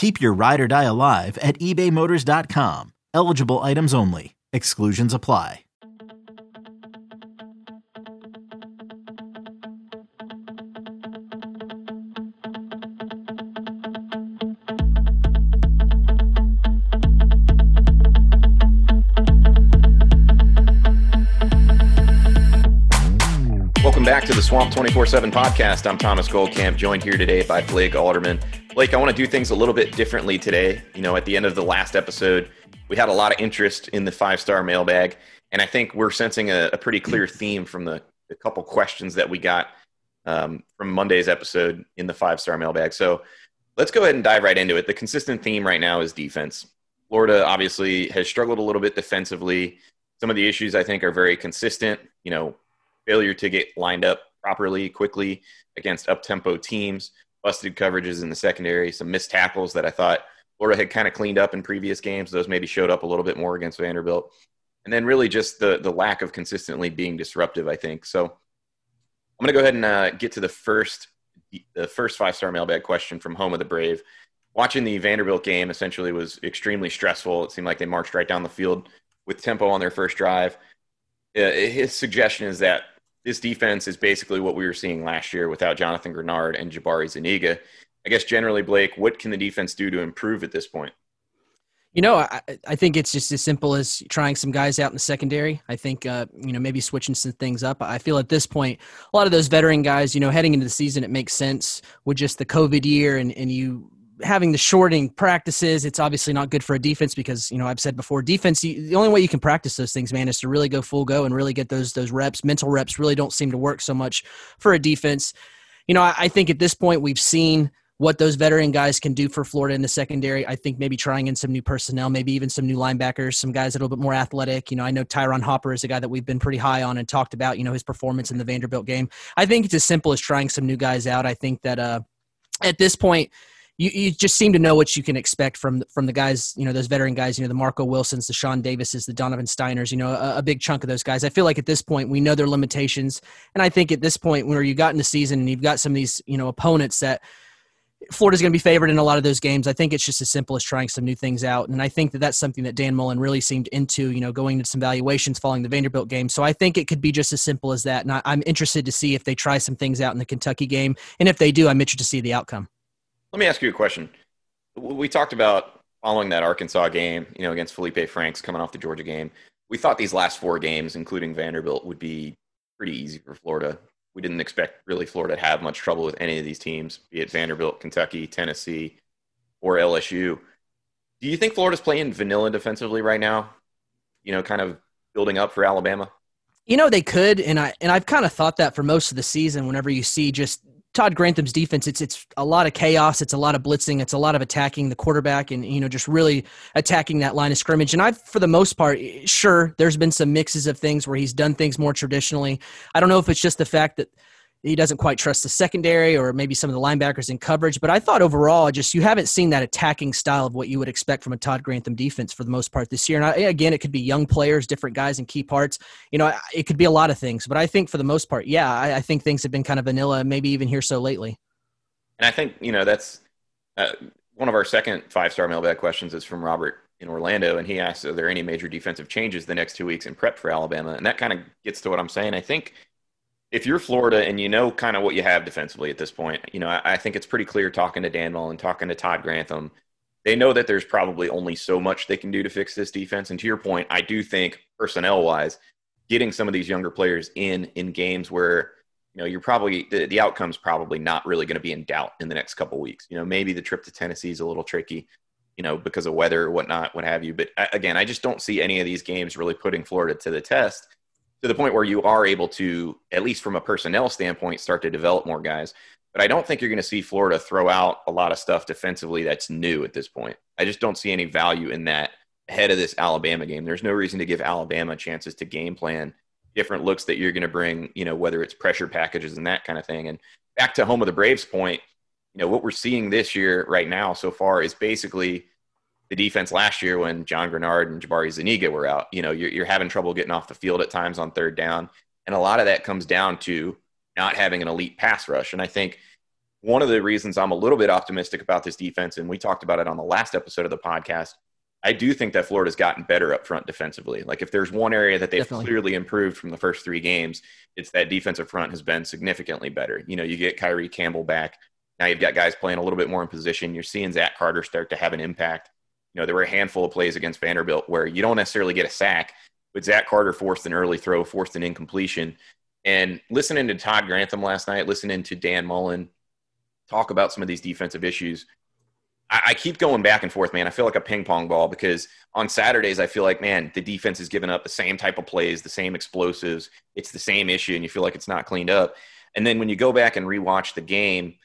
Keep your ride or die alive at ebaymotors.com. Eligible items only. Exclusions apply. Welcome back to the Swamp 24 7 podcast. I'm Thomas Goldkamp, joined here today by Blake Alderman. Blake, I want to do things a little bit differently today. You know, at the end of the last episode, we had a lot of interest in the five star mailbag, and I think we're sensing a, a pretty clear theme from the, the couple questions that we got um, from Monday's episode in the five star mailbag. So let's go ahead and dive right into it. The consistent theme right now is defense. Florida obviously has struggled a little bit defensively. Some of the issues I think are very consistent. You know, failure to get lined up properly, quickly against up tempo teams, busted coverages in the secondary, some missed tackles that I thought Florida had kind of cleaned up in previous games. Those maybe showed up a little bit more against Vanderbilt. And then really just the the lack of consistently being disruptive, I think. So I'm going to go ahead and uh, get to the first the first five star mailbag question from Home of the Brave. Watching the Vanderbilt game essentially was extremely stressful. It seemed like they marched right down the field with tempo on their first drive. Uh, his suggestion is that this defense is basically what we were seeing last year without Jonathan Greenard and Jabari Zuniga. I guess generally, Blake, what can the defense do to improve at this point? You know, I, I think it's just as simple as trying some guys out in the secondary. I think, uh, you know, maybe switching some things up. I feel at this point, a lot of those veteran guys, you know, heading into the season, it makes sense with just the COVID year and, and you having the shorting practices, it's obviously not good for a defense because you know I've said before, defense. The only way you can practice those things, man, is to really go full go and really get those those reps. Mental reps really don't seem to work so much for a defense. You know, I, I think at this point we've seen what those veteran guys can do for Florida in the secondary. I think maybe trying in some new personnel, maybe even some new linebackers, some guys a little bit more athletic. You know, I know Ty'Ron Hopper is a guy that we've been pretty high on and talked about, you know, his performance in the Vanderbilt game. I think it's as simple as trying some new guys out. I think that uh, at this point, you, you just seem to know what you can expect from from the guys, you know, those veteran guys, you know, the Marco Wilsons, the Shawn Davises, the Donovan Stiners, you know, a, a, big chunk of those guys. I feel like at this point we know their limitations, and I think at this point where you got in the season and you've got some of these, you know, opponents that Florida's going to be favored in a lot of those games. I think it's just as simple as trying some new things out, and I think that that's something that Dan Mullen really seemed into, you know, going into some valuations following the Vanderbilt game. So I think it could be just as simple as that, and I, I'm interested to see if they try some things out in the Kentucky game, and if they do, I'm interested to see the outcome. Let me ask you a question. We talked about following that Arkansas game, you know, against Feleipe Franks coming off the Georgia game. We thought these last four games, including Vanderbilt, would be pretty easy for Florida. We didn't expect really Florida to have much trouble with any of these teams, be it Vanderbilt, Kentucky, Tennessee, or LSU. Do you think Florida's playing vanilla defensively right now? You know, kind of building up for Alabama? You know they could, and I and I've kind of thought that for most of the season. Whenever you see just Todd Grantham's defense, it's it's a lot of chaos, it's a lot of blitzing, it's a lot of attacking the quarterback, and you know just really attacking that line of scrimmage. And I've, for the most part, eh, sure, there's been some mixes of things where he's done things more traditionally. I don't know if it's just the fact that he doesn't quite trust the secondary or maybe some of the linebackers in coverage. But I thought overall, just you haven't seen that attacking style of what you would expect from a Todd Grantham defense for the most part this year. And I, again, it could be young players, different guys in key parts. You know, it could be a lot of things. But I think for the most part, yeah, I, I think things have been kind of vanilla, maybe even here so lately. And I think you know that's uh, one of our second five star mailbag questions is from Robert in Orlando, and he asks, "Are there any major defensive changes the next two weeks in prep for Alabama?" And that kind of gets to what I'm saying. I think if you're Florida and you know kind of what you have defensively at this point, you know, I, I, think it's pretty clear talking to Dan Mullen, talking to Todd Grantham, they know that there's probably only so much they can do to fix this defense. And to your point, I do think personnel wise, getting some of these younger players in in games where you know you're probably the, the outcome's probably not really going to be in doubt in the next couple weeks. You know, maybe the trip to Tennessee is a little tricky, you know, because of weather or whatnot, what have you. But again, I just don't see any of these games really putting Florida to the test to the point where you are able to, at least from a personnel standpoint, start to develop more guys. But I don't think you're going to see Florida throw out a lot of stuff defensively that's new at this point. I just don't see any value in that ahead of this Alabama game. There's no reason to give Alabama chances to game plan different looks that you're going to bring, you know, whether it's pressure packages and that kind of thing. And back to home of the Braves point, you know, what we're seeing this year right now so far is basically the defense last year when John Greenard and Jabari Zuniga were out. You know, you're, you're having trouble getting off the field at times on third down. And a lot of that comes down to not having an elite pass rush. And I think one of the reasons I'm a little bit optimistic about this defense, and we talked about it on the last episode of the podcast, I do think that Florida's gotten better up front defensively. Like if there's one area that they've Definitely. clearly improved from the first three games, it's that defensive front has been significantly better. You know, you get Kyree Campbell back. Now you've got guys playing a little bit more in position. You're seeing Zach Carter start to have an impact. You know, there were a handful of plays against Vanderbilt where you don't necessarily get a sack, but Zach Carter forced an early throw, forced an incompletion. And listening to Todd Grantham last night, listening to Dan Mullen talk about some of these defensive issues, I, I keep going back and forth, man. I feel like a ping pong ball because on Saturdays, I feel like, man, the defense is giving up the same type of plays, the same explosives. It's the same issue, and you feel like it's not cleaned up. And then when you go back and rewatch the game,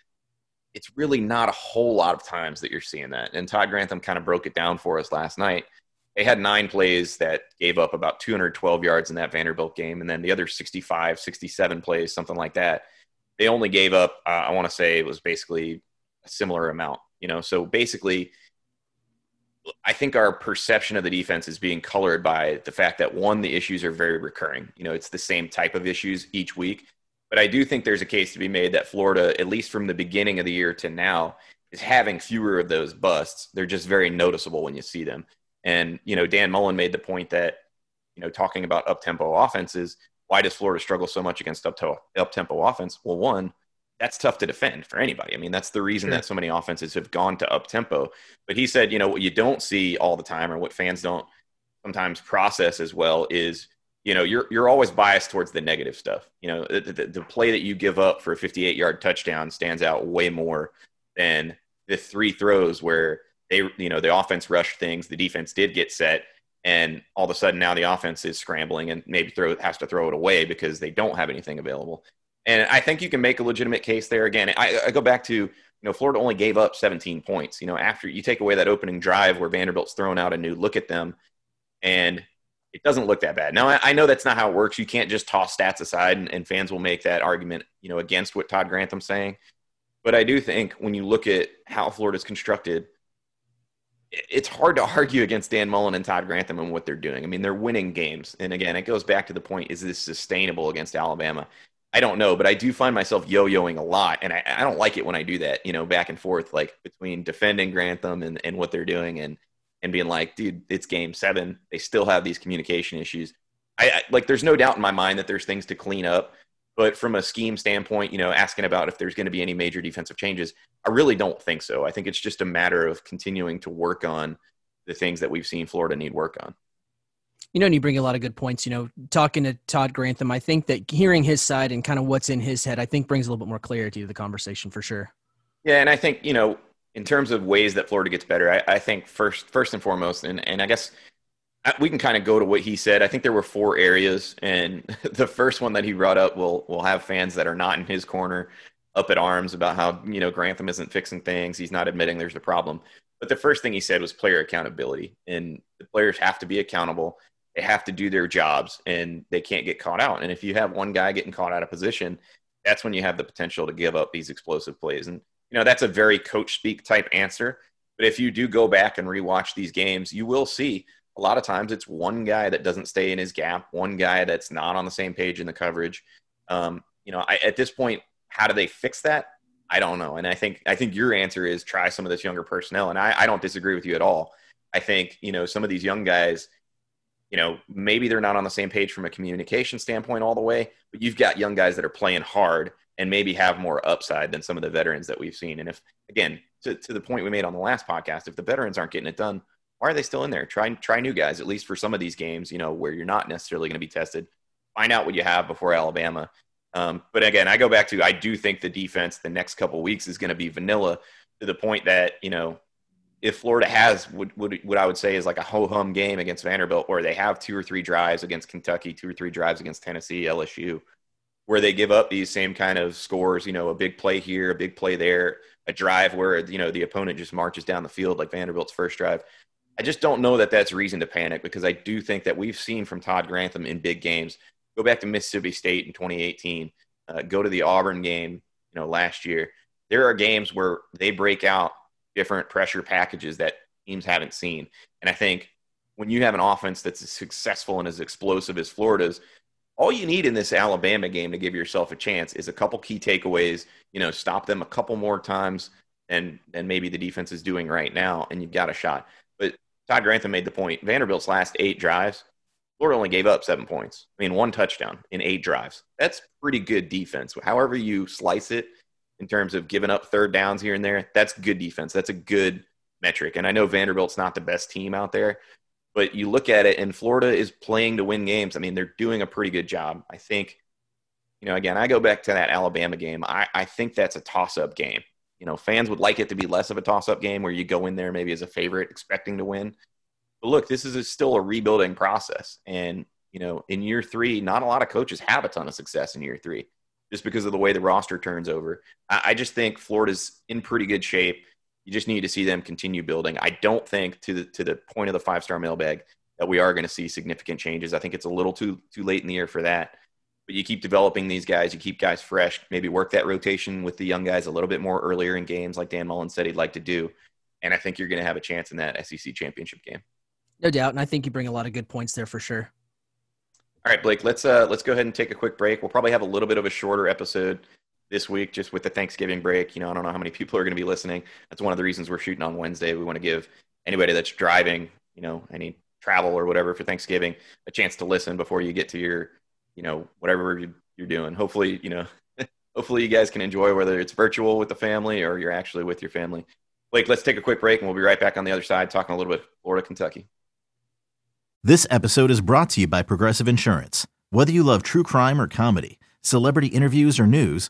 it's really not a whole lot of times that you're seeing that. And Todd Grantham kind of broke it down for us last night. They had nine plays that gave up about 212 yards in that Vanderbilt game. And then the other 65, 67 plays, something like that, they only gave up, uh, I want to say it was basically a similar amount, you know? So basically, I think our perception of the defense is being colored by the fact that one, the issues are very recurring. You know, it's the same type of issues each week. But I do think there's a case to be made that Florida, at least from the beginning of the year to now, is having fewer of those busts. They're just very noticeable when you see them. And, you know, Dan Mullen made the point that, you know, talking about up tempo offenses, why does Florida struggle so much against up tempo offense? Well, one, that's tough to defend for anybody. I mean, that's the reason sure. that so many offenses have gone to up tempo. But he said, you know, what you don't see all the time or what fans don't sometimes process as well is you know you're you're always biased towards the negative stuff. You know, the, the, the play that you give up for a 58 yard touchdown stands out way more than the three throws where they you know the offense rushed things, the defense did get set, and all of a sudden now the offense is scrambling and maybe throw has to throw it away because they don't have anything available. And I think you can make a legitimate case there. Again, I, I go back to you know Florida only gave up 17 points. You know, after you take away that opening drive where Vanderbilt's throwing out a new look at them, and it doesn't look that bad. Now, I, I, know that's not how it works. You can't just toss stats aside, and, and, fans will make that argument, you know, against what Todd Grantham's saying. But I do think when you look at how Florida's constructed, it's hard to argue against Dan Mullen and Todd Grantham and what they're doing. I mean, they're winning games, and again, it goes back to the point: is this sustainable against Alabama? I don't know, but I do find myself yo-yoing a lot, and I, I don't like it when I do that. You know, back and forth, like between defending Grantham and, and what they're doing, and and being like, dude, it's game seven. They still have these communication issues. I, I, like, there's no doubt in my mind that there's things to clean up. But from a scheme standpoint, you know, asking about if there's going to be any major defensive changes, I really don't think so. I think it's just a matter of continuing to work on the things that we've seen Florida need work on. You know, and you bring a lot of good points. You know, talking to Todd Grantham, I think that hearing his side and kind of what's in his head, I think brings a little bit more clarity to the conversation for sure. Yeah, and I think you know in terms of ways that Florida gets better, I, I think first first and foremost, and, and I guess uh, we can kind of go to what he said. I think there were four areas, and the first one that he brought up will will have fans that are not in his corner up at arms about how you know Grantham isn't fixing things. He's not admitting there's a problem. But the first thing he said was player accountability, and the players have to be accountable. They have to do their jobs, and they can't get caught out. And if you have one guy getting caught out of position, that's when you have the potential to give up these explosive plays. And you know, that's a very coach speak type answer. But if you do go back and rewatch these games, you will see a lot of times it's one guy that doesn't stay in his gap, one guy that's not on the same page in the coverage. Um, you know, I, at this point, how do they fix that? I don't know. And I think I think your answer is try some of this younger personnel. And I, I don't disagree with you at all. I think, you know, some of these young guys, you know, maybe they're not on the same page from a communication standpoint all the way, but you've got young guys that are playing hard and maybe have more upside than some of the veterans that we've seen. And if, again, to, to the point we made on the last podcast, if the veterans aren't getting it done, why are they still in there? Try try new guys, at least for some of these games, you know, where you're not necessarily going to be tested. find out what you have before Alabama. Um, but again, I go back to I do think the defense the next couple weeks is going to be vanilla to the point that you know if Florida has what, what, what I would say is like a ho hum game against Vanderbilt, where they have two or three drives against Kentucky, two or three drives against Tennessee, LSU, where they give up these same kind of scores, you know, a big play here, a big play there, a drive where, you know, the opponent just marches down the field like Vanderbilt's first drive. I just don't know that that's reason to panic because I do think that we've seen from Todd Grantham in big games. Go back to Mississippi State in 2018, uh, go to the Auburn game, you know, last year. There are games where they break out different pressure packages that teams haven't seen. And I think when you have an offense that's as successful and as explosive as Florida's, all you need in this Alabama game to give yourself a chance is a couple key takeaways, you know, stop them a couple more times and than maybe the defense is doing right now, and you've got a shot. But Todd Grantham made the point. Vanderbilt's last eight drives, Florida only gave up seven points. I mean, one touchdown in eight drives. That's pretty good defense. However you slice it, in terms of giving up third downs here and there, that's good defense. That's a good metric. And I know Vanderbilt's not the best team out there, but you look at it and Florida is playing to win games. I mean, they're doing a pretty good job. I think, you know, again, I go back to that Alabama game. I, I think that's a toss up game. You know, fans would like it to be less of a toss up game where you go in there maybe as a favorite expecting to win. But look, this is a, still a rebuilding process. And, you know, in year three, not a lot of coaches have a ton of success in year three just because of the way the roster turns over. I, I just think Florida's in pretty good shape. You just need to see them continue building. I don't think to the to the point of the five star mailbag that we are going to see significant changes. I think it's a little too too late in the year for that. But you keep developing these guys, you keep guys fresh, maybe work that rotation with the young guys a little bit more earlier in games, like Dan Mullen said he'd like to do. And I think you're going to have a chance in that SEC championship game. No doubt, and I think you bring a lot of good points there for sure. All right, Blake, let's uh, let's go ahead and take a quick break. We'll probably have a little bit of a shorter episode this week, just with the Thanksgiving break. You know, I don't know how many people are going to be listening. That's one of the reasons we're shooting on Wednesday. We want to give anybody that's driving, you know, any travel or whatever for Thanksgiving, a chance to listen before you get to your, you know, whatever you're doing. Hopefully, you know, hopefully you guys can enjoy whether it's virtual with the family or you're actually with your family. Blake, let's take a quick break and we'll be right back on the other side talking a little bit Florida, Kentucky. This episode is brought to you by Progressive Insurance. Whether you love true crime or comedy, celebrity interviews or news,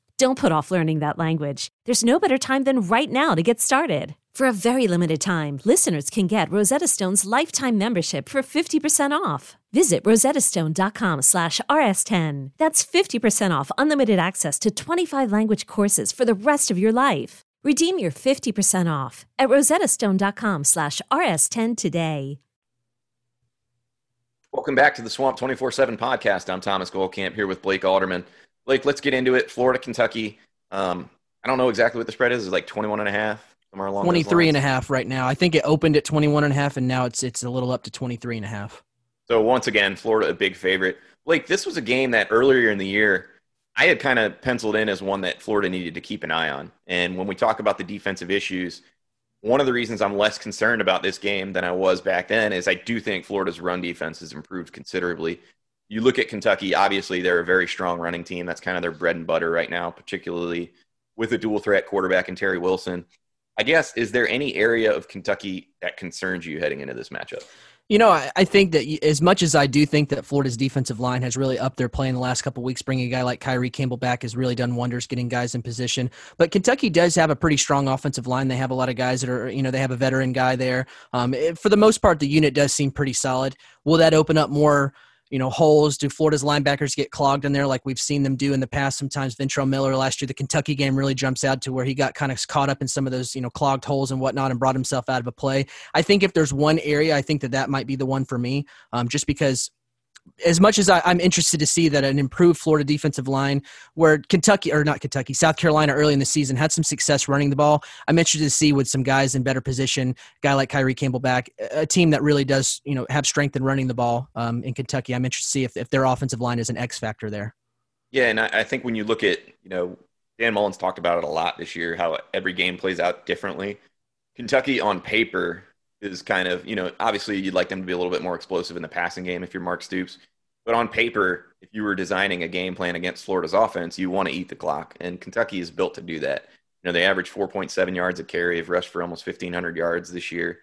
Don't put off learning that language. There's no better time than right now to get started. For a very limited time, listeners can get Rosetta Stone's lifetime membership for 50% off. Visit rosettastone.com slash rs10. That's 50% off unlimited access to 25 language courses for the rest of your life. Redeem your 50% off at rosettastone.com slash rs10 today. Welcome back to the Swamp 24-7 podcast. I'm Thomas Goldkamp here with Blake Alderman. Blake, let's get into it. Florida, Kentucky. Um, I don't know exactly what the spread is. It's like 21 and a half somewhere along 23 and a half right now. I think it opened at 21 and a half and now it's it's a little up to 23 and a half. So once again, Florida a big favorite. Blake, this was a game that earlier in the year I had kind of penciled in as one that Florida needed to keep an eye on. And when we talk about the defensive issues, one of the reasons I'm less concerned about this game than I was back then is I do think Florida's run defense has improved considerably. You look at Kentucky, obviously they're a very strong running team. That's kind of their bread and butter right now, particularly with a dual threat quarterback in Terry Wilson. I guess is there any area of Kentucky that concerns you heading into this matchup? You know, I, I, think that as much as I do think that Florida's defensive line has really upped their play in the last couple weeks, bringing a guy like Kyree Campbell back has really done wonders, getting guys in position. But Kentucky does have a pretty strong offensive line. They have a lot of guys that are, you know, they have a veteran guy there. Um, it, for the most part, the unit does seem pretty solid. Will that open up more? You know, holes? Do Florida's linebackers get clogged in there like we've seen them do in the past? Sometimes Ventrell Miller last year, the Kentucky game really jumps out to where he got kind of caught up in some of those, you know, clogged holes and whatnot and brought himself out of a play. I think if there's one area, I think that that might be the one for me, um, just because as much as I, am interested to see that an improved Florida defensive line, where Kentucky or not Kentucky, South Carolina early in the season had some success running the ball, I'm interested to see with some guys in better position, guy like Kyree Campbell back, a team that really does you know have strength in running the ball um, in Kentucky. I'm interested to see if, if their offensive line is an X factor there. Yeah, and I, I think when you look at you know Dan Mullen's talked about it a lot this year, how every game plays out differently. Kentucky on paper is kind of, you know, obviously you'd like them to be a little bit more explosive in the passing game if you're Mark Stoops. But on paper, if you were designing a game plan against Florida's offense, you want to eat the clock. And Kentucky is built to do that. You know, they average 4.7 yards a carry, have rushed for almost 1,500 yards this year.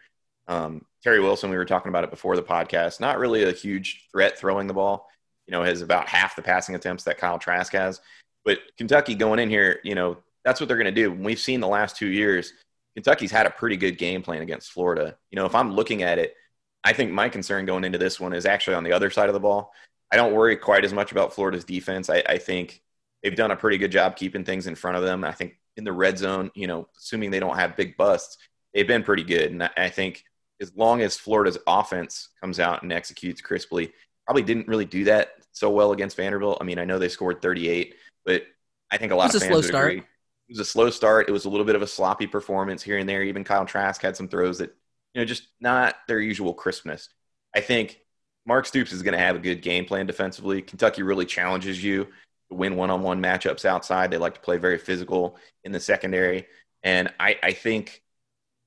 Um, Terry Wilson, we were talking about it before the podcast, not really a huge threat throwing the ball. You know, has about half the passing attempts that Kyle Trask has. But Kentucky going in here, you know, that's what they're going to do. We've seen the last two years – Kentucky's had a pretty good game plan against Florida. You know, if I'm looking at it, I think my concern going into this one is actually on the other side of the ball. I don't worry quite as much about Florida's defense. I, I think they've done a pretty good job keeping things in front of them. I think in the red zone, you know, assuming they don't have big busts, they've been pretty good. And I think as long as Florida's offense comes out and executes crisply, probably didn't really do that so well against Vanderbilt. I mean, I know they scored 38, but I think a lot of fans would start. agree it was a slow start. It was a little bit of a sloppy performance here and there. Even Kyle Trask had some throws that, you know, just not their usual crispness. I think Mark Stoops is going to have a good game plan defensively. Kentucky really challenges you to win one on one matchups outside. They like to play very physical in the secondary. And I, I think,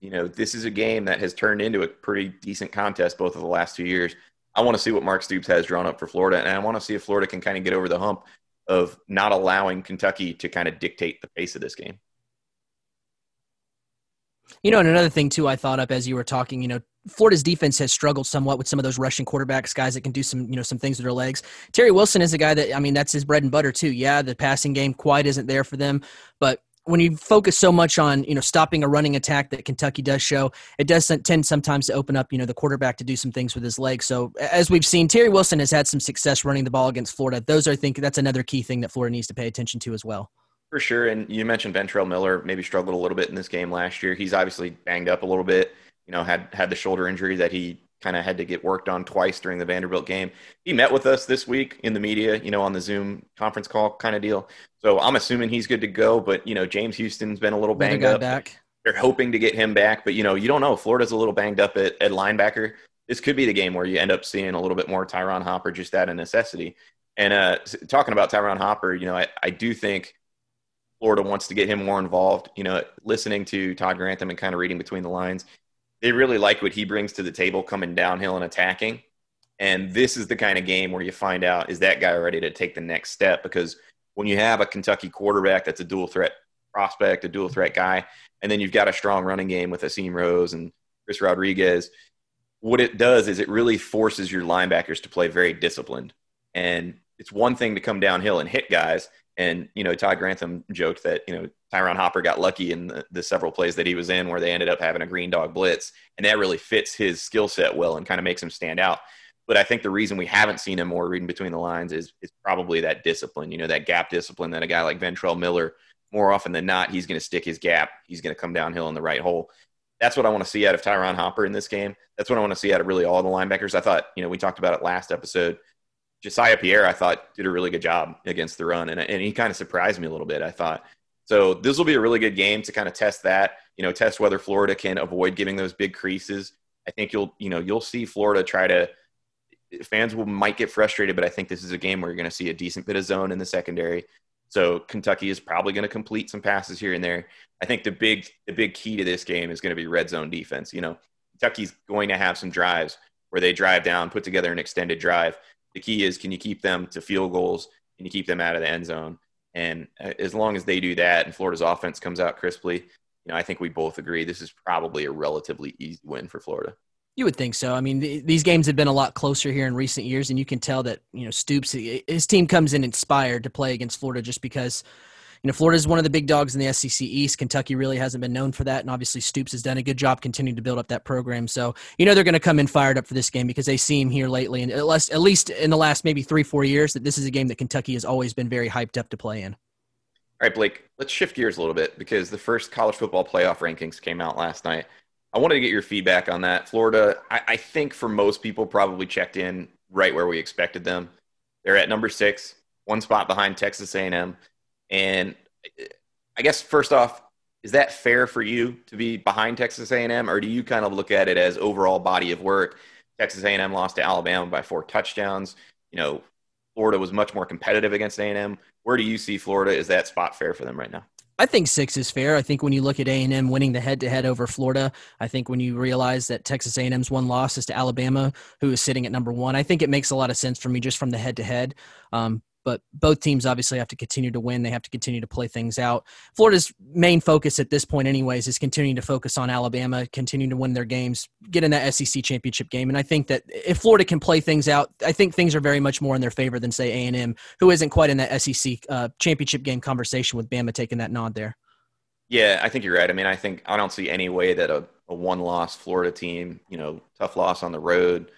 you know, this is a game that has turned into a pretty decent contest both of the last two years. I want to see what Mark Stoops has drawn up for Florida, and I want to see if Florida can kind of get over the hump of not allowing Kentucky to kind of dictate the pace of this game. You know, and another thing too, I thought up as you were talking. You know, Florida's defense has struggled somewhat with some of those rushing quarterbacks, guys that can do some, you know, some things with their legs. Terry Wilson is a guy that, I mean, that's his bread and butter too. Yeah, the passing game quite isn't there for them, but when you focus so much on you know stopping a running attack that Kentucky does show, it does tend sometimes to open up you know the quarterback to do some things with his legs. So as we've seen, Terry Wilson has had some success running the ball against Florida. Those are I think that's another key thing that Florida needs to pay attention to as well. For sure, and you mentioned Ventrell Miller maybe struggled a little bit in this game last year. He's obviously banged up a little bit. You know, had had the shoulder injury that he kind of had to get worked on twice during the Vanderbilt game. He met with us this week in the media, you know, on the Zoom conference call kind of deal. So I'm assuming he's good to go. But you know, James Houston's been a little banged up. Back. They're hoping to get him back, but you know, you don't know. Florida's a little banged up at, at linebacker. This could be the game where you end up seeing a little bit more Ty'Ron Hopper just out of necessity. And uh, talking about Ty'Ron Hopper, you know, I, I do think Florida wants to get him more involved. You know, listening to Todd Grantham and kind of reading between the lines, they really like what he brings to the table coming downhill and attacking. And this is the kind of game where you find out is that guy ready to take the next step? Because when you have a Kentucky quarterback that's a dual threat prospect, a dual threat guy, and then you've got a strong running game with Asim Rose and Chris Rodriguez, what it does is it really forces your linebackers to play very disciplined. And it's one thing to come downhill and hit guys. And, you know, Todd Grantham joked that, you know, Ty'Ron Hopper got lucky in the, the, several plays that he was in where they ended up having a green dog blitz. And that really fits his skill set well and kind of makes him stand out. But I think the reason we haven't seen him more reading between the lines is, is probably that discipline, you know, that gap discipline that a guy like Ventrell Miller, more often than not, he's going to stick his gap. He's going to come downhill in the right hole. That's what I want to see out of Ty'Ron Hopper in this game. That's what I want to see out of really all the linebackers. I thought, you know, we talked about it last episode. Josiah Pierre, I thought, did a really good job against the run. And, and he kind of surprised me a little bit. I thought, so this will be a really good game to kind of test that, you know, test whether Florida can avoid giving those big creases. I think you'll, you know, you'll see Florida try to fans will might get frustrated, but I think this is a game where you're going to see a decent bit of zone in the secondary. So Kentucky is probably going to complete some passes here and there. I think the big the big key to this game is going to be red zone defense. You know, Kentucky's going to have some drives where they drive down, put together an extended drive. The key is can you keep them to field goals? Can you keep them out of the end zone? And uh, as long as they do that and Florida's offense comes out crisply, you know, I think we both agree this is probably a relatively easy win for Florida. You would think so. I mean, th- these games have been a lot closer here in recent years, and you can tell that you know Stoops, his team comes in inspired to play against Florida just because you know, Florida is one of the big dogs in the SEC East. Kentucky really hasn't been known for that, and obviously Stoops has done a good job continuing to build up that program. So you know they're going to come in fired up for this game because they seem here lately, and at least, at least in the last maybe three four years, that this is a game that Kentucky has always been very hyped up to play in. All right, Blake, let's shift gears a little bit because the first college football playoff rankings came out last night. I wanted to get your feedback on that. Florida, I, I think for most people, probably checked in right where we expected them. They're at number six, one spot behind Texas A&M. And I guess first off, is that fair for you to be behind Texas A&M, or do you kind of look at it as overall body of work? Texas A&M lost to Alabama by four touchdowns. You know, Florida was much more competitive against A&M. Where do you see Florida? Is that spot fair for them right now? I think six is fair. I think when you look at A and M winning the head-to-head over Florida, I think when you realize that Texas A and M's one loss is to Alabama, who is sitting at number one, I think it makes a lot of sense for me just from the head-to-head. Um, but both teams obviously have to continue to win. They have to continue to play things out. Florida's main focus at this point, anyways, is continuing to focus on Alabama, continuing to win their games, get in that SEC championship game. And I think that if Florida can play things out, I think things are very much more in their favor than say A and M, who isn't quite in that SEC uh, championship game conversation with Bama taking that nod there. Yeah, I think you're right. I mean, I think I don't see any way that a, a one-loss Florida team, you know, tough loss on the road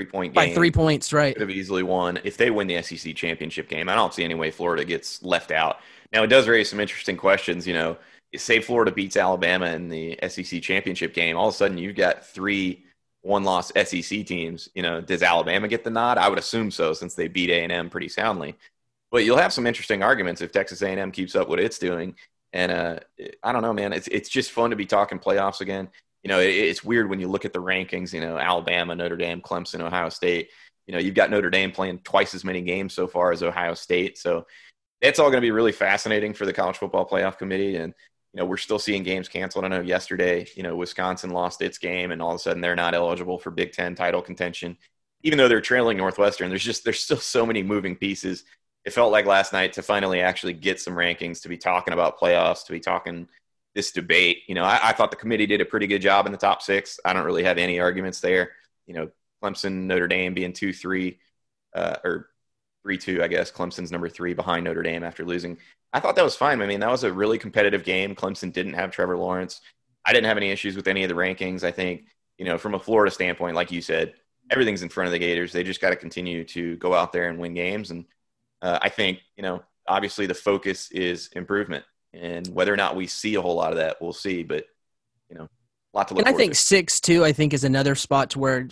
three point game by three points, right? Could have easily won if they win the SEC championship game. I don't see any way Florida gets left out. Now it does raise some interesting questions. You know, say Florida beats Alabama in the SEC championship game, all of a sudden you've got three one-loss SEC teams. You know, does Alabama get the nod? I would assume so, since they beat A and M pretty soundly. But you'll have some interesting arguments if Texas A&M keeps up what it's doing. And uh, I don't know, man. It's it's just fun to be talking playoffs again you know, it, it's weird when you look at the rankings, you know, Alabama, Notre Dame, Clemson, Ohio State. You know, you've got Notre Dame playing twice as many games so far as Ohio State. So it's all going to be really fascinating for the college football playoff committee. And, you know, we're still seeing games canceled. I know yesterday, you know, Wisconsin lost its game and all of a sudden they're not eligible for Big Ten title contention, even though they're trailing Northwestern. There's just, there's still so many moving pieces. It felt like last night to finally actually get some rankings, to be talking about playoffs, to be talking this debate. You know, I, I, thought the committee did a pretty good job in the top six. I don't really have any arguments there. You know, Clemson, Notre Dame being two, three, uh, or three, two, I guess. Clemson's number three behind Notre Dame after losing. I thought that was fine. I mean, that was a really competitive game. Clemson didn't have Trevor Lawrence. I didn't have any issues with any of the rankings. I think, you know, from a Florida standpoint, like you said, everything's in front of the Gators. They just got to continue to go out there and win games. And uh, I think, you know, obviously the focus is improvement and whether or not we see a whole lot of that, we'll see. But you know, a lot to look. And I think to. six too. I think is another spot to where,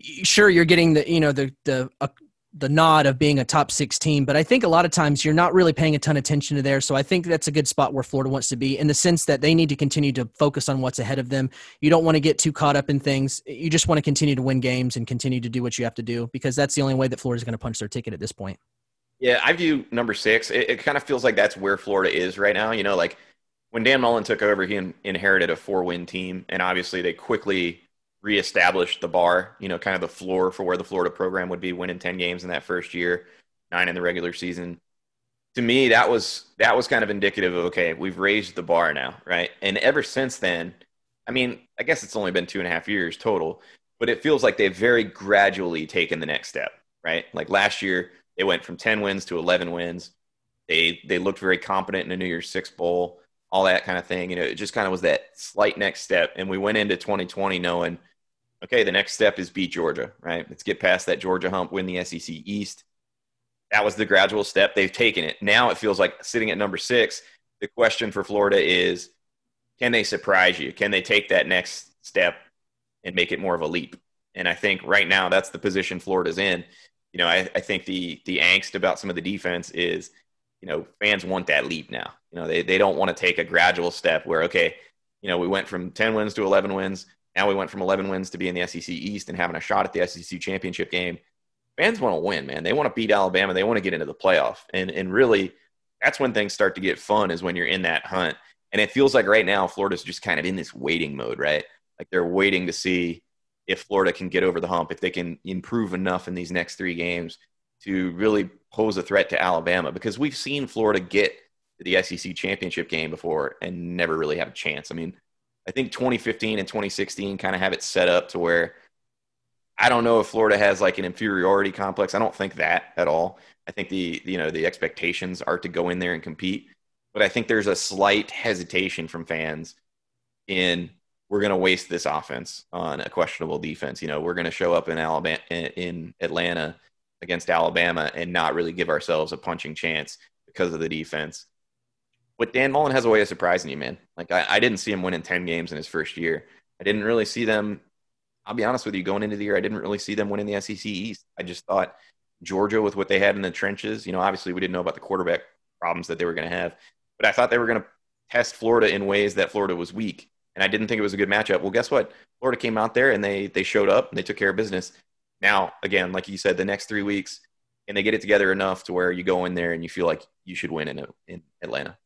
sure, you're getting the you know the the uh, the nod of being a top six team, but I think a lot of times you're not really paying a ton of attention to there. So I think that's a good spot where Florida wants to be in the sense that they need to continue to focus on what's ahead of them. You don't want to get too caught up in things. You just want to continue to win games and continue to do what you have to do because that's the only way that Florida's going to punch their ticket at this point. Yeah, I view number six. It, it kind of feels like that's where Florida is right now. You know, like when Dan Mullen took over, he in, inherited a four win team, and obviously they quickly reestablished the bar, you know, kind of the floor for where the Florida program would be winning 10 games in that first year, nine in the regular season. To me, that was that was kind of indicative of okay, we've raised the bar now, right? And ever since then, I mean, I guess it's only been two and a half years total, but it feels like they've very gradually taken the next step, right? Like last year, they went from 10 wins to 11 wins. They they looked very competent in the New Year's Six bowl, all that kind of thing. You know, it just kind of was that slight next step. And we went into 2020 knowing, okay, the next step is beat Georgia, right? Let's get past that Georgia hump, win the SEC East. That was the gradual step. They've taken it. Now it feels like sitting at number six. The question for Florida is, can they surprise you? Can they take that next step and make it more of a leap? And I think right now that's the position Florida's in you know, I, I think the the angst about some of the defense is, you know, fans want that leap now. You know, they, they don't want to take a gradual step where, okay, you know, we went from 10 wins to 11 wins. Now we went from 11 wins to being in the SEC East and having a shot at the SEC championship game. Fans want to win, man. They want to beat Alabama. They want to get into the playoff. And, and really, that's when things start to get fun is when you're in that hunt. And it feels like right now, Florida's just kind of in this waiting mode, right? Like they're waiting to see if Florida can get over the hump, if they can improve enough in these next three games to really pose a threat to Alabama, because we've seen Florida get to the SEC championship game before and never really have a chance. I mean, I think 2015 and 2016 kind of have it set up to where I don't know if Florida has like an inferiority complex. I don't think that at all. I think the you know the expectations are to go in there and compete. but I think there's a slight hesitation from fans in we're going to waste this offense on a questionable defense. You know, we're going to show up in Alabama in Atlanta against Alabama and not really give ourselves a punching chance because of the defense. But Dan Mullen has a way of surprising you, man. Like I, I didn't see him winning 10 games in his first year. I didn't really see them. I'll be honest with you, going into the year, I didn't really see them winning the SEC East. I just thought Georgia, with what they had in the trenches, you know, obviously we didn't know about the quarterback problems that they were going to have, but I thought they were going to test Florida in ways that Florida was weak and I didn't think it was a good matchup. Well, guess what? Florida came out there and they they showed up and they took care of business. Now, again, like you said, the next three weeks, and they get it together enough to where you go in there and you feel like you should win in in Atlanta.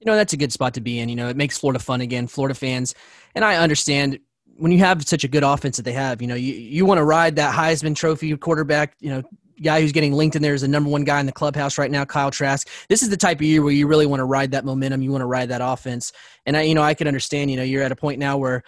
You know, that's a good spot to be in. You know, it makes Florida fun again. Florida fans, and I understand when you have such a good offense that they have. You know, you you want to ride that Heisman Trophy quarterback. You know, guy who's getting linked in there is the number one guy in the clubhouse right now, Kyle Trask. This is the type of year where you really want to ride that momentum. You want to ride that offense. And I, you know, I can understand, you know, you're at a point now where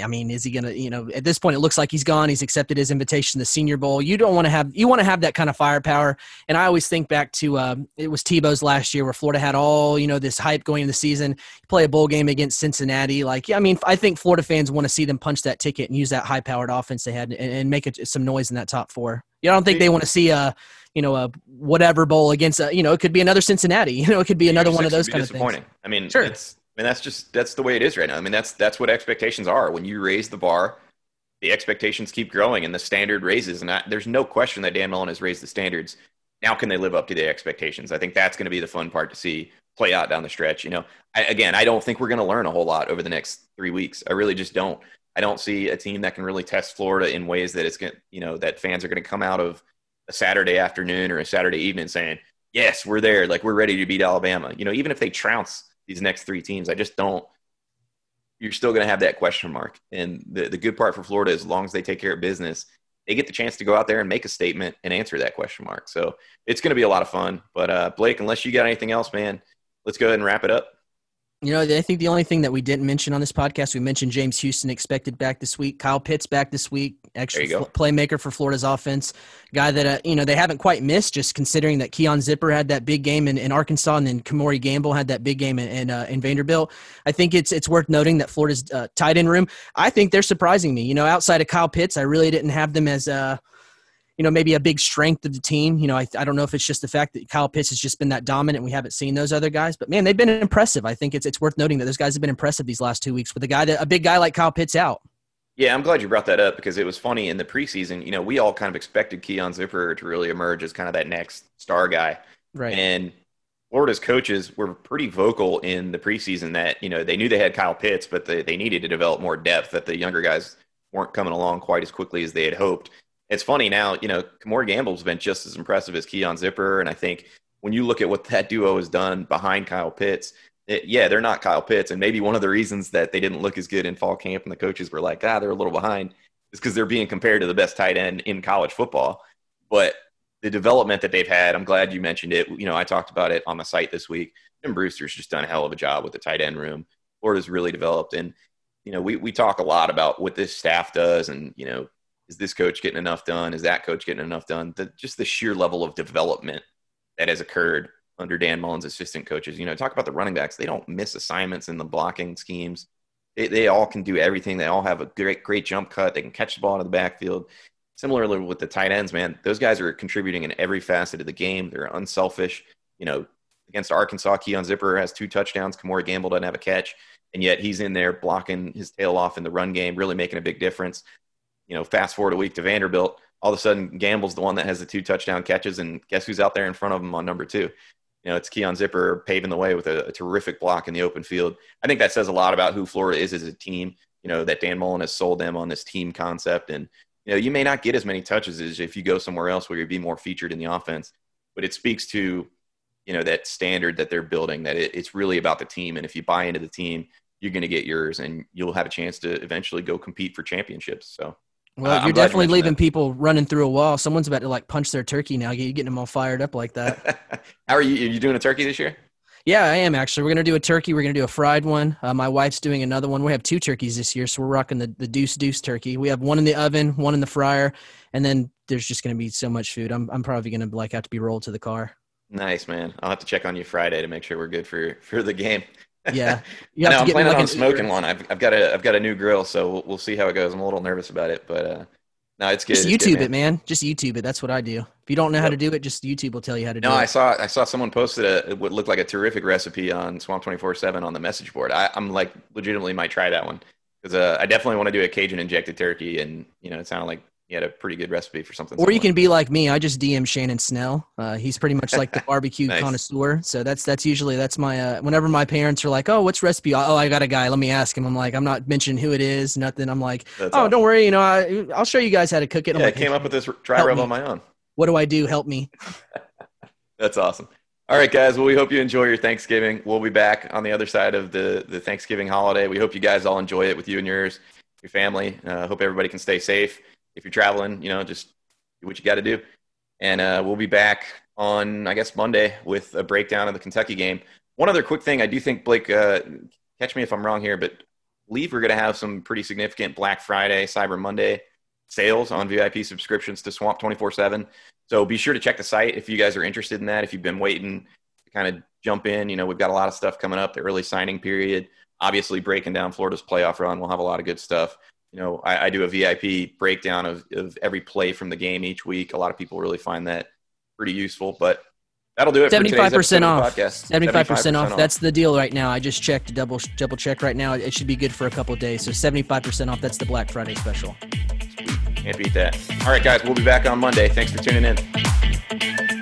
I mean, is he going to, you know, at this point, it looks like he's gone. He's accepted his invitation to the Senior Bowl. You don't want to have, you want to have that kind of firepower. And I always think back to, um, it was Tebow's last year where Florida had all, you know, this hype going into the season. play a bowl game against Cincinnati. Like, yeah, I mean, I think Florida fans want to see them punch that ticket and use that high powered offense they had and, and make it, some noise in that top four. You know, I don't think they want to see a, you know, a whatever bowl against, a, you know, it could be another Cincinnati. You know, it could be another one of those kind of things. I mean, sure. it's mean, that's just that's the way it is right now. I mean, that's that's what expectations are. When you raise the bar, the expectations keep growing and the standard raises. And I, there's no question that Dan Mullen has raised the standards. Now, can they live up to the expectations? I think that's going to be the fun part to see play out down the stretch. You know, I, again, I don't think we're going to learn a whole lot over the next three weeks. I really just don't. I don't see a team that can really test Florida in ways that it's going, you know, that fans are going to come out of a Saturday afternoon or a Saturday evening saying, "Yes, we're there. Like we're ready to beat Alabama." You know, even if they trounce these next three teams. I just don't. You're still going to have that question mark. And the, the good part for Florida, is as long as they take care of business, they get the chance to go out there and make a statement and answer that question mark. So it's going to be a lot of fun. But uh, Blake, unless you got anything else, man, let's go ahead and wrap it up. You know, I think the only thing that we didn't mention on this podcast, we mentioned James Houston expected back this week, Kyle Pitts back this week, extra fl- playmaker for Florida's offense, guy that uh, you know they haven't quite missed, just considering that Keon Zipperer had that big game in, in Arkansas, and then Kemore Gamble had that big game in in, uh, in Vanderbilt. I think it's it's worth noting that Florida's uh, tight end room. I think they're surprising me. You know, outside of Kyle Pitts, I really didn't have them as uh, you know, maybe a big strength of the team. You know, I, I don't know if it's just the fact that Kyle Pitts has just been that dominant. We haven't seen those other guys, but man, they've been impressive. I think it's it's worth noting that those guys have been impressive these last two weeks with a guy that a big guy like Kyle Pitts out. Yeah, I'm glad you brought that up because it was funny in the preseason. You know, we all kind of expected Keon Zipperer to really emerge as kind of that next star guy, right? And Florida's coaches were pretty vocal in the preseason that you know they knew they had Kyle Pitts, but they, they needed to develop more depth. That the younger guys weren't coming along quite as quickly as they had hoped it's funny now, you know, Kemore Gamble's been just as impressive as Keon Zipperer. And I think when you look at what that duo has done behind Kyle Pitts, it, yeah, they're not Kyle Pitts. And maybe one of the reasons that they didn't look as good in fall camp and the coaches were like, ah, they're a little behind is because they're being compared to the best tight end in college football. But the development that they've had, I'm glad you mentioned it. You know, I talked about it on the site this week. Tim Brewster's just done a hell of a job with the tight end room. Florida's really developed. And, you know, we, we talk a lot about what this staff does and, you know, is this coach getting enough done? Is that coach getting enough done? The, just the sheer level of development that has occurred under Dan Mullen's assistant coaches. You know, talk about the running backs. They don't miss assignments in the blocking schemes. They, they all can do everything. They all have a great, great jump cut. They can catch the ball in the backfield. Similarly with the tight ends, man, those guys are contributing in every facet of the game. They're unselfish. You know, against Arkansas, Keon Zipperer has two touchdowns. Kemore Gamble doesn't have a catch, and yet he's in there blocking his tail off in the run game, really making a big difference you know, fast forward a week to Vanderbilt, all of a sudden Gamble's the one that has the two touchdown catches, and guess who's out there in front of him on number two? You know, it's Keon Zipperer paving the way with a, a terrific block in the open field. I think that says a lot about who Florida is as a team. You know, that Dan Mullen has sold them on this team concept, and you know, you may not get as many touches as if you go somewhere else where you'd be more featured in the offense, but it speaks to you know that standard that they're building that it, it's really about the team and if you buy into the team you're going to get yours and you'll have a chance to eventually go compete for championships so well, uh, you're definitely you leaving that. people running through a wall. Someone's about to like punch their turkey now. You're getting them all fired up like that. How are you? Are you doing a turkey this year? Yeah, I am actually. We're gonna do a turkey. We're gonna do a fried one. Uh, my wife's doing another one. We have two turkeys this year, so we're rocking the the deuce deuce turkey. We have one in the oven, one in the fryer, and then there's just gonna be so much food. I'm I'm probably gonna like have to be rolled to the car. Nice, man. I'll have to check on you Friday to make sure we're good for for the game. Yeah, you have to I'm planning on smoking one. I've, I've got a I've got a new grill, so we'll, we'll see how it goes. I'm a little nervous about it, but uh, no, it's good. Just it's YouTube good, man. it, man. Just YouTube it. That's what I do. If you don't know yep. how to do it, just YouTube will tell you how to do it. No, I saw I saw someone posted a what looked like a terrific recipe on Swamp Twenty Four Seven on the message board. I, am like legitimately might try that one because uh, I definitely want to do a Cajun injected turkey, and you know it sounded like he had a pretty good recipe for something. Or similar. you can be like me. I just DM Shannon Snell. Uh, he's pretty much like the barbecue nice. connoisseur. So that's that's usually that's my. Uh, whenever my parents are like, "Oh, what's recipe?" Oh, I got a guy. Let me ask him. I'm like, I'm not mentioning who it is. Nothing. I'm like, that's oh, awesome. don't worry. You know, I, will show you guys how to cook it. Yeah, like, I came up with this dry rub on my own. What do I do? Help me. that's awesome. All right, guys. Well, we hope you enjoy your Thanksgiving. We'll be back on the other side of the the Thanksgiving holiday. We hope you guys all enjoy it with you and yours, your family. Uh, hope everybody can stay safe if you're traveling, you know, just do what you got to do. And uh, we'll be back on, I guess, Monday with a breakdown of the Kentucky game. One other quick thing, I do think Blake, uh, catch me if I'm wrong here, but believe we're going to have some pretty significant Black Friday, Cyber Monday sales on VIP subscriptions to Swamp 24 7. So be sure to check the site if you guys are interested in that. If you've been waiting to kind of jump in, you know, we've got a lot of stuff coming up, the early signing period. Obviously, breaking down Florida's playoff run, we'll have a lot of good stuff you know, I, I, do a VIP breakdown of, of every play from the game each week. A lot of people really find that pretty useful, but that'll do it. Seventy-five percent off. Seventy-five percent off. That's the deal right now. I just checked, double double check right now. It should be good for a couple days. So seventy-five percent off. That's the Black Friday special. Can't beat that. All right, guys, we'll be back on Monday. Thanks for tuning in.